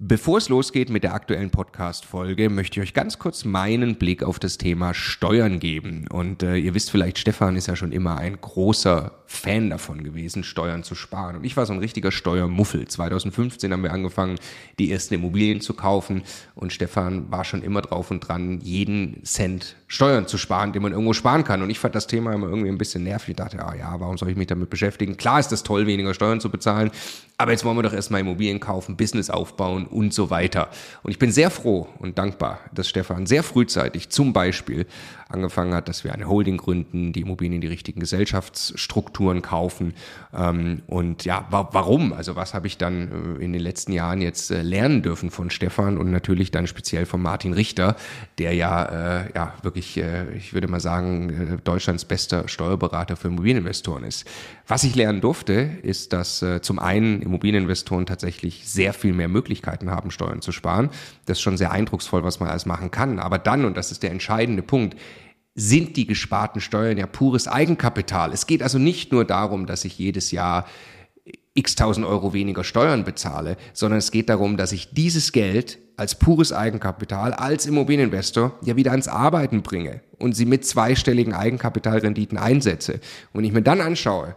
Bevor es losgeht mit der aktuellen Podcast-Folge, möchte ich euch ganz kurz meinen Blick auf das Thema Steuern geben. Und äh, ihr wisst vielleicht, Stefan ist ja schon immer ein großer Fan davon gewesen, Steuern zu sparen. Und ich war so ein richtiger Steuermuffel. 2015 haben wir angefangen, die ersten Immobilien zu kaufen. Und Stefan war schon immer drauf und dran, jeden Cent Steuern zu sparen, den man irgendwo sparen kann. Und ich fand das Thema immer irgendwie ein bisschen nervig. Ich dachte, ah ja, warum soll ich mich damit beschäftigen? Klar ist es toll, weniger Steuern zu bezahlen. Aber jetzt wollen wir doch erstmal Immobilien kaufen, Business aufbauen und so weiter. Und ich bin sehr froh und dankbar, dass Stefan sehr frühzeitig zum Beispiel angefangen hat, dass wir eine Holding gründen, die Immobilien in die richtigen Gesellschaftsstrukturen kaufen. Ähm, und ja, wa warum? Also was habe ich dann äh, in den letzten Jahren jetzt äh, lernen dürfen von Stefan und natürlich dann speziell von Martin Richter, der ja, äh, ja wirklich, äh, ich würde mal sagen, äh, Deutschlands bester Steuerberater für Immobilieninvestoren ist. Was ich lernen durfte, ist, dass äh, zum einen Immobilieninvestoren tatsächlich sehr viel mehr Möglichkeiten haben, Steuern zu sparen. Das ist schon sehr eindrucksvoll, was man alles machen kann. Aber dann, und das ist der entscheidende Punkt, sind die gesparten Steuern ja pures Eigenkapital. Es geht also nicht nur darum, dass ich jedes Jahr x tausend Euro weniger Steuern bezahle, sondern es geht darum, dass ich dieses Geld als pures Eigenkapital, als Immobilieninvestor ja wieder ans Arbeiten bringe und sie mit zweistelligen Eigenkapitalrenditen einsetze. Und ich mir dann anschaue,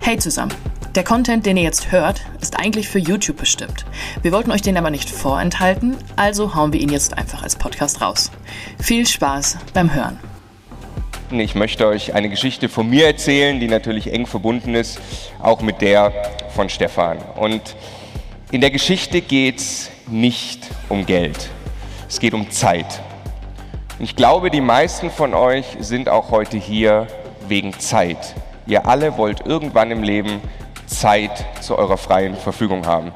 Hey zusammen! Der Content, den ihr jetzt hört, ist eigentlich für YouTube bestimmt. Wir wollten euch den aber nicht vorenthalten, also hauen wir ihn jetzt einfach als Podcast raus. Viel Spaß beim Hören. Ich möchte euch eine Geschichte von mir erzählen, die natürlich eng verbunden ist, auch mit der von Stefan. Und in der Geschichte geht es nicht um Geld, es geht um Zeit. Und ich glaube, die meisten von euch sind auch heute hier wegen Zeit. Ihr alle wollt irgendwann im Leben Zeit zu eurer freien Verfügung haben.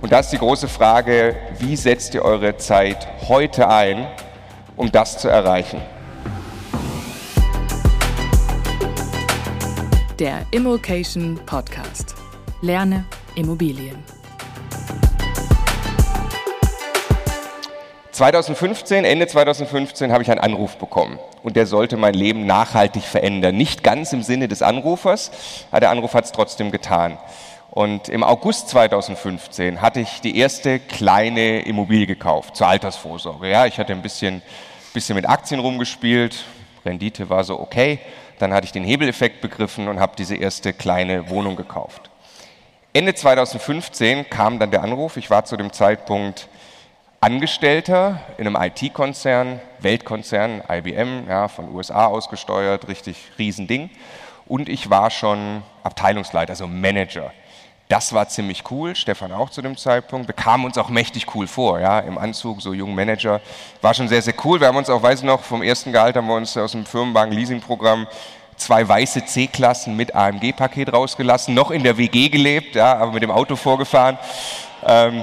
Und da ist die große Frage, wie setzt ihr eure Zeit heute ein, um das zu erreichen? Der Immokation Podcast. Lerne Immobilien. 2015, Ende 2015 habe ich einen Anruf bekommen und der sollte mein Leben nachhaltig verändern. Nicht ganz im Sinne des Anrufers, aber der Anruf hat es trotzdem getan. Und im August 2015 hatte ich die erste kleine Immobilie gekauft zur Altersvorsorge. Ja, ich hatte ein bisschen, bisschen mit Aktien rumgespielt, Rendite war so okay. Dann hatte ich den Hebeleffekt begriffen und habe diese erste kleine Wohnung gekauft. Ende 2015 kam dann der Anruf. Ich war zu dem Zeitpunkt Angestellter in einem IT-Konzern, Weltkonzern, IBM, ja, von USA ausgesteuert, richtig Riesending. Und ich war schon Abteilungsleiter, also Manager. Das war ziemlich cool, Stefan auch zu dem Zeitpunkt. Kamen uns auch mächtig cool vor, ja, im Anzug, so jungen Manager. War schon sehr, sehr cool. Wir haben uns auch, weiß ich noch, vom ersten Gehalt haben wir uns aus dem Firmenwagen-Leasing-Programm zwei weiße C-Klassen mit AMG-Paket rausgelassen, noch in der WG gelebt, ja, aber mit dem Auto vorgefahren. Ähm,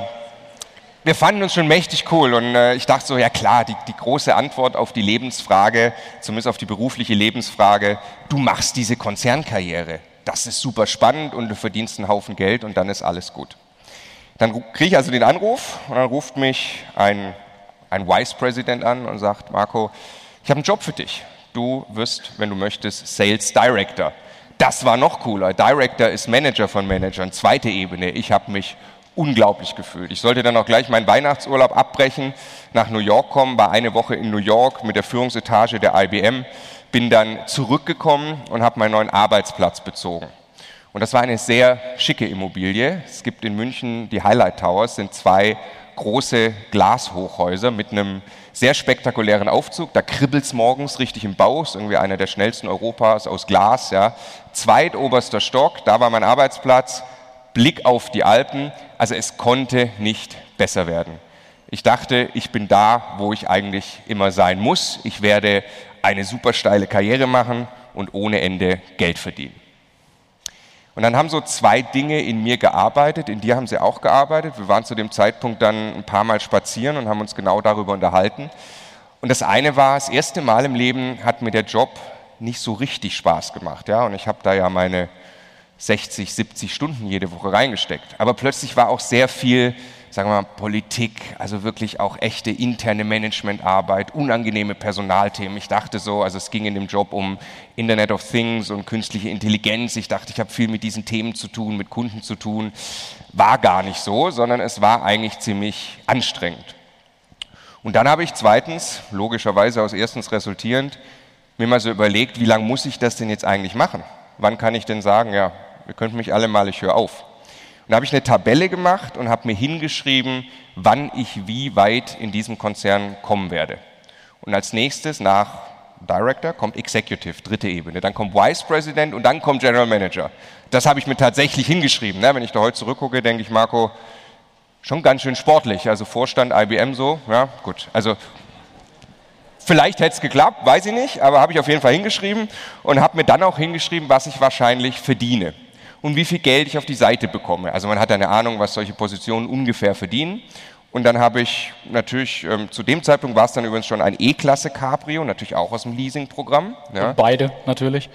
wir fanden uns schon mächtig cool und äh, ich dachte so, ja klar, die, die große Antwort auf die Lebensfrage, zumindest auf die berufliche Lebensfrage, du machst diese Konzernkarriere. Das ist super spannend und du verdienst einen Haufen Geld und dann ist alles gut. Dann kriege ich also den Anruf und dann ruft mich ein, ein Vice President an und sagt, Marco, ich habe einen Job für dich. Du wirst, wenn du möchtest, Sales Director. Das war noch cooler. Director ist Manager von Managern, zweite Ebene. Ich habe mich unglaublich gefühlt. Ich sollte dann auch gleich meinen Weihnachtsurlaub abbrechen, nach New York kommen, war eine Woche in New York mit der Führungsetage der IBM, bin dann zurückgekommen und habe meinen neuen Arbeitsplatz bezogen. Und das war eine sehr schicke Immobilie. Es gibt in München die Highlight Towers, sind zwei große Glashochhäuser mit einem sehr spektakulären Aufzug. Da kribbelt es morgens richtig im Bauch, ist irgendwie einer der schnellsten Europas aus Glas. Ja. Zweitoberster Stock, da war mein Arbeitsplatz, Blick auf die Alpen. Also es konnte nicht besser werden. Ich dachte, ich bin da, wo ich eigentlich immer sein muss. Ich werde eine super steile Karriere machen und ohne Ende Geld verdienen. Und dann haben so zwei Dinge in mir gearbeitet, in dir haben sie auch gearbeitet. Wir waren zu dem Zeitpunkt dann ein paar Mal spazieren und haben uns genau darüber unterhalten. Und das eine war, das erste Mal im Leben hat mir der Job nicht so richtig Spaß gemacht. Ja? Und ich habe da ja meine 60, 70 Stunden jede Woche reingesteckt. Aber plötzlich war auch sehr viel sagen wir mal, Politik, also wirklich auch echte interne Managementarbeit, unangenehme Personalthemen. Ich dachte so, also es ging in dem Job um Internet of Things und künstliche Intelligenz. Ich dachte, ich habe viel mit diesen Themen zu tun, mit Kunden zu tun. War gar nicht so, sondern es war eigentlich ziemlich anstrengend. Und dann habe ich zweitens, logischerweise aus erstens resultierend, mir mal so überlegt, wie lange muss ich das denn jetzt eigentlich machen? Wann kann ich denn sagen, ja, ihr könnt mich alle mal, ich höre auf. Und da habe ich eine Tabelle gemacht und habe mir hingeschrieben, wann ich wie weit in diesem Konzern kommen werde. Und als nächstes nach Director kommt Executive, dritte Ebene. Dann kommt Vice President und dann kommt General Manager. Das habe ich mir tatsächlich hingeschrieben. Ne? Wenn ich da heute zurückgucke, denke ich, Marco, schon ganz schön sportlich. Also Vorstand IBM so, ja, gut. Also vielleicht hätte es geklappt, weiß ich nicht, aber habe ich auf jeden Fall hingeschrieben und habe mir dann auch hingeschrieben, was ich wahrscheinlich verdiene und wie viel Geld ich auf die Seite bekomme. Also man hat eine Ahnung, was solche Positionen ungefähr verdienen. Und dann habe ich natürlich, ähm, zu dem Zeitpunkt war es dann übrigens schon ein E-Klasse Cabrio, natürlich auch aus dem Leasing-Programm. Ja. Beide natürlich.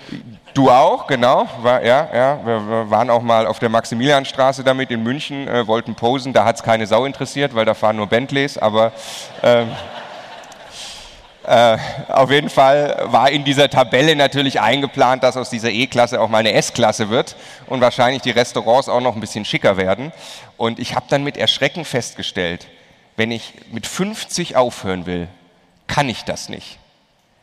Du auch, genau. War, ja, ja. Wir, waren auch mal auf der Maximilianstraße damit in München, äh, wollten posen, da hat es keine Sau interessiert, weil da fahren nur Bentleys, aber... Ähm, äh, auf jeden Fall war in dieser Tabelle natürlich eingeplant, dass aus dieser E-Klasse auch mal eine S-Klasse wird und wahrscheinlich die Restaurants auch noch ein bisschen schicker werden. Und ich habe dann mit Erschrecken festgestellt, wenn ich mit 50 aufhören will, kann ich das nicht.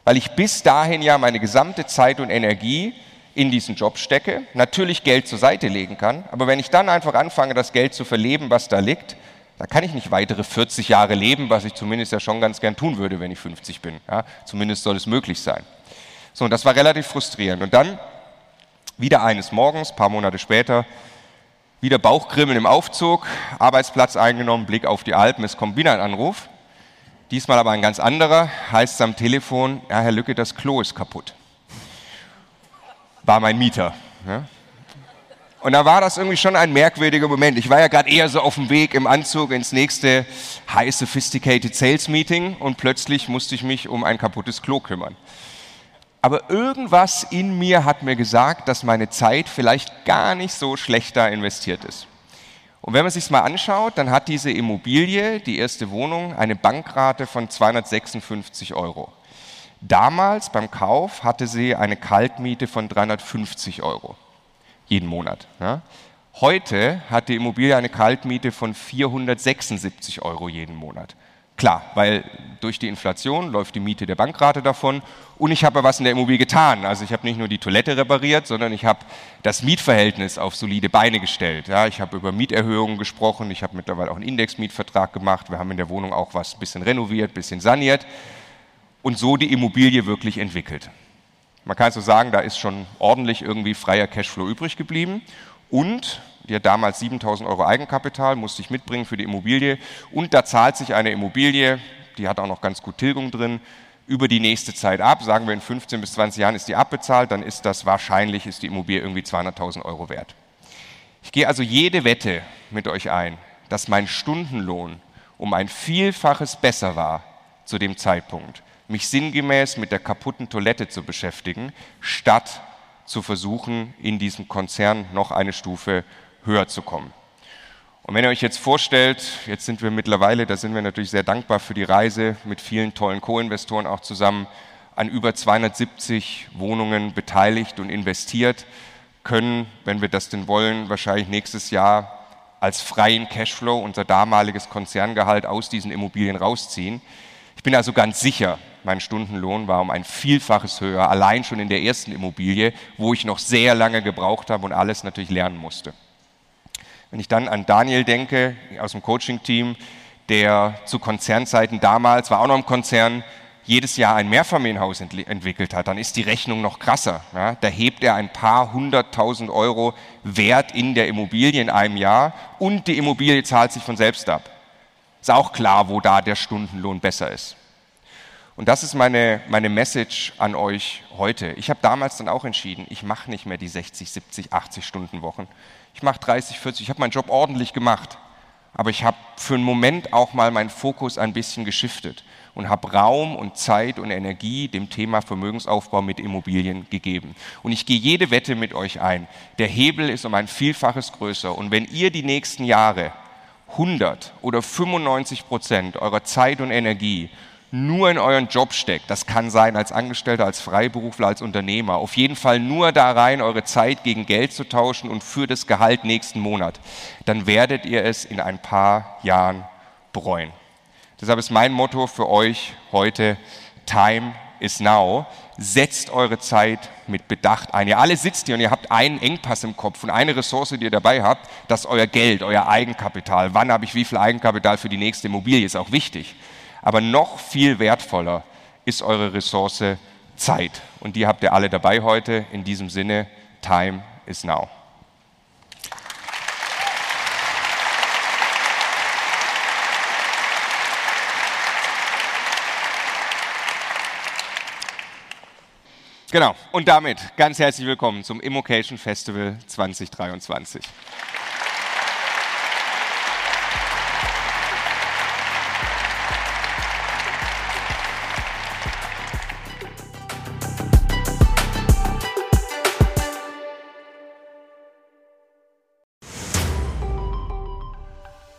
Weil ich bis dahin ja meine gesamte Zeit und Energie in diesen Job stecke, natürlich Geld zur Seite legen kann, aber wenn ich dann einfach anfange, das Geld zu verleben, was da liegt, da kann ich nicht weitere 40 Jahre leben, was ich zumindest ja schon ganz gern tun würde, wenn ich 50 bin. Ja, zumindest soll es möglich sein. So, und das war relativ frustrierend. Und dann, wieder eines Morgens, paar Monate später, wieder Bauchgrimmen im Aufzug, Arbeitsplatz eingenommen, Blick auf die Alpen, es kommt wieder ein Anruf. Diesmal aber ein ganz anderer, heißt es am Telefon, ja, Herr Lücke, das Klo ist kaputt. War mein Mieter. Ja. Und da war das irgendwie schon ein merkwürdiger Moment. Ich war ja gerade eher so auf dem Weg im Anzug ins nächste High Sophisticated Sales Meeting und plötzlich musste ich mich um ein kaputtes Klo kümmern. Aber irgendwas in mir hat mir gesagt, dass meine Zeit vielleicht gar nicht so schlecht da investiert ist. Und wenn man sich mal anschaut, dann hat diese Immobilie, die erste Wohnung, eine Bankrate von 256 Euro. Damals beim Kauf hatte sie eine Kaltmiete von 350 Euro jeden Monat. Ja. Heute hat die Immobilie eine Kaltmiete von 476 Euro jeden Monat. Klar, weil durch die Inflation läuft die Miete der Bankrate davon und ich habe was in der Immobilie getan. Also ich habe nicht nur die Toilette repariert, sondern ich habe das Mietverhältnis auf solide Beine gestellt. Ja, ich habe über Mieterhöhungen gesprochen, ich habe mittlerweile auch einen Indexmietvertrag gemacht, wir haben in der Wohnung auch was ein bisschen renoviert, ein bisschen saniert und so die Immobilie wirklich entwickelt. Man kann so sagen, da ist schon ordentlich irgendwie freier Cashflow übrig geblieben. Und hat damals 7000 Euro Eigenkapital, musste ich mitbringen für die Immobilie. Und da zahlt sich eine Immobilie, die hat auch noch ganz gut Tilgung drin, über die nächste Zeit ab. Sagen wir in 15 bis 20 Jahren ist die abbezahlt, dann ist das wahrscheinlich, ist die Immobilie irgendwie 200.000 Euro wert. Ich gehe also jede Wette mit euch ein, dass mein Stundenlohn um ein Vielfaches besser war zu dem Zeitpunkt mich sinngemäß mit der kaputten Toilette zu beschäftigen, statt zu versuchen, in diesem Konzern noch eine Stufe höher zu kommen. Und wenn ihr euch jetzt vorstellt, jetzt sind wir mittlerweile, da sind wir natürlich sehr dankbar für die Reise mit vielen tollen Co-Investoren auch zusammen, an über 270 Wohnungen beteiligt und investiert, können, wenn wir das denn wollen, wahrscheinlich nächstes Jahr als freien Cashflow unser damaliges Konzerngehalt aus diesen Immobilien rausziehen. Ich bin also ganz sicher, mein Stundenlohn war um ein Vielfaches höher, allein schon in der ersten Immobilie, wo ich noch sehr lange gebraucht habe und alles natürlich lernen musste. Wenn ich dann an Daniel denke aus dem Coaching-Team, der zu Konzernzeiten damals, war auch noch im Konzern, jedes Jahr ein Mehrfamilienhaus ent entwickelt hat, dann ist die Rechnung noch krasser. Ja? Da hebt er ein paar hunderttausend Euro Wert in der Immobilie in einem Jahr und die Immobilie zahlt sich von selbst ab. Ist auch klar, wo da der Stundenlohn besser ist. Und das ist meine, meine Message an euch heute. Ich habe damals dann auch entschieden, ich mache nicht mehr die 60, 70, 80 Stunden Wochen. Ich mache 30, 40. Ich habe meinen Job ordentlich gemacht. Aber ich habe für einen Moment auch mal meinen Fokus ein bisschen geschiftet und habe Raum und Zeit und Energie dem Thema Vermögensaufbau mit Immobilien gegeben. Und ich gehe jede Wette mit euch ein. Der Hebel ist um ein Vielfaches größer. Und wenn ihr die nächsten Jahre 100 oder 95 Prozent eurer Zeit und Energie nur in euren Job steckt, das kann sein als Angestellter, als Freiberufler, als Unternehmer, auf jeden Fall nur da rein, eure Zeit gegen Geld zu tauschen und für das Gehalt nächsten Monat, dann werdet ihr es in ein paar Jahren bereuen. Deshalb ist mein Motto für euch heute, Time is now. Setzt eure Zeit mit Bedacht ein. Ihr alle sitzt hier und ihr habt einen Engpass im Kopf und eine Ressource, die ihr dabei habt, das ist euer Geld, euer Eigenkapital. Wann habe ich wie viel Eigenkapital für die nächste Immobilie, ist auch wichtig. Aber noch viel wertvoller ist eure Ressource Zeit. Und die habt ihr alle dabei heute. In diesem Sinne, Time is now. Genau, und damit ganz herzlich willkommen zum Immocation Festival 2023.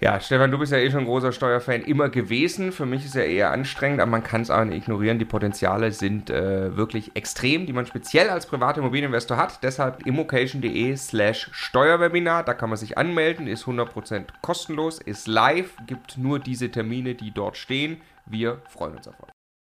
Ja, Stefan, du bist ja eh schon ein großer Steuerfan immer gewesen. Für mich ist ja eher anstrengend, aber man kann es auch nicht ignorieren. Die Potenziale sind äh, wirklich extrem, die man speziell als privater Immobilieninvestor hat. Deshalb immocation.de slash Steuerwebinar. Da kann man sich anmelden, ist 100% kostenlos, ist live, gibt nur diese Termine, die dort stehen. Wir freuen uns auf euch.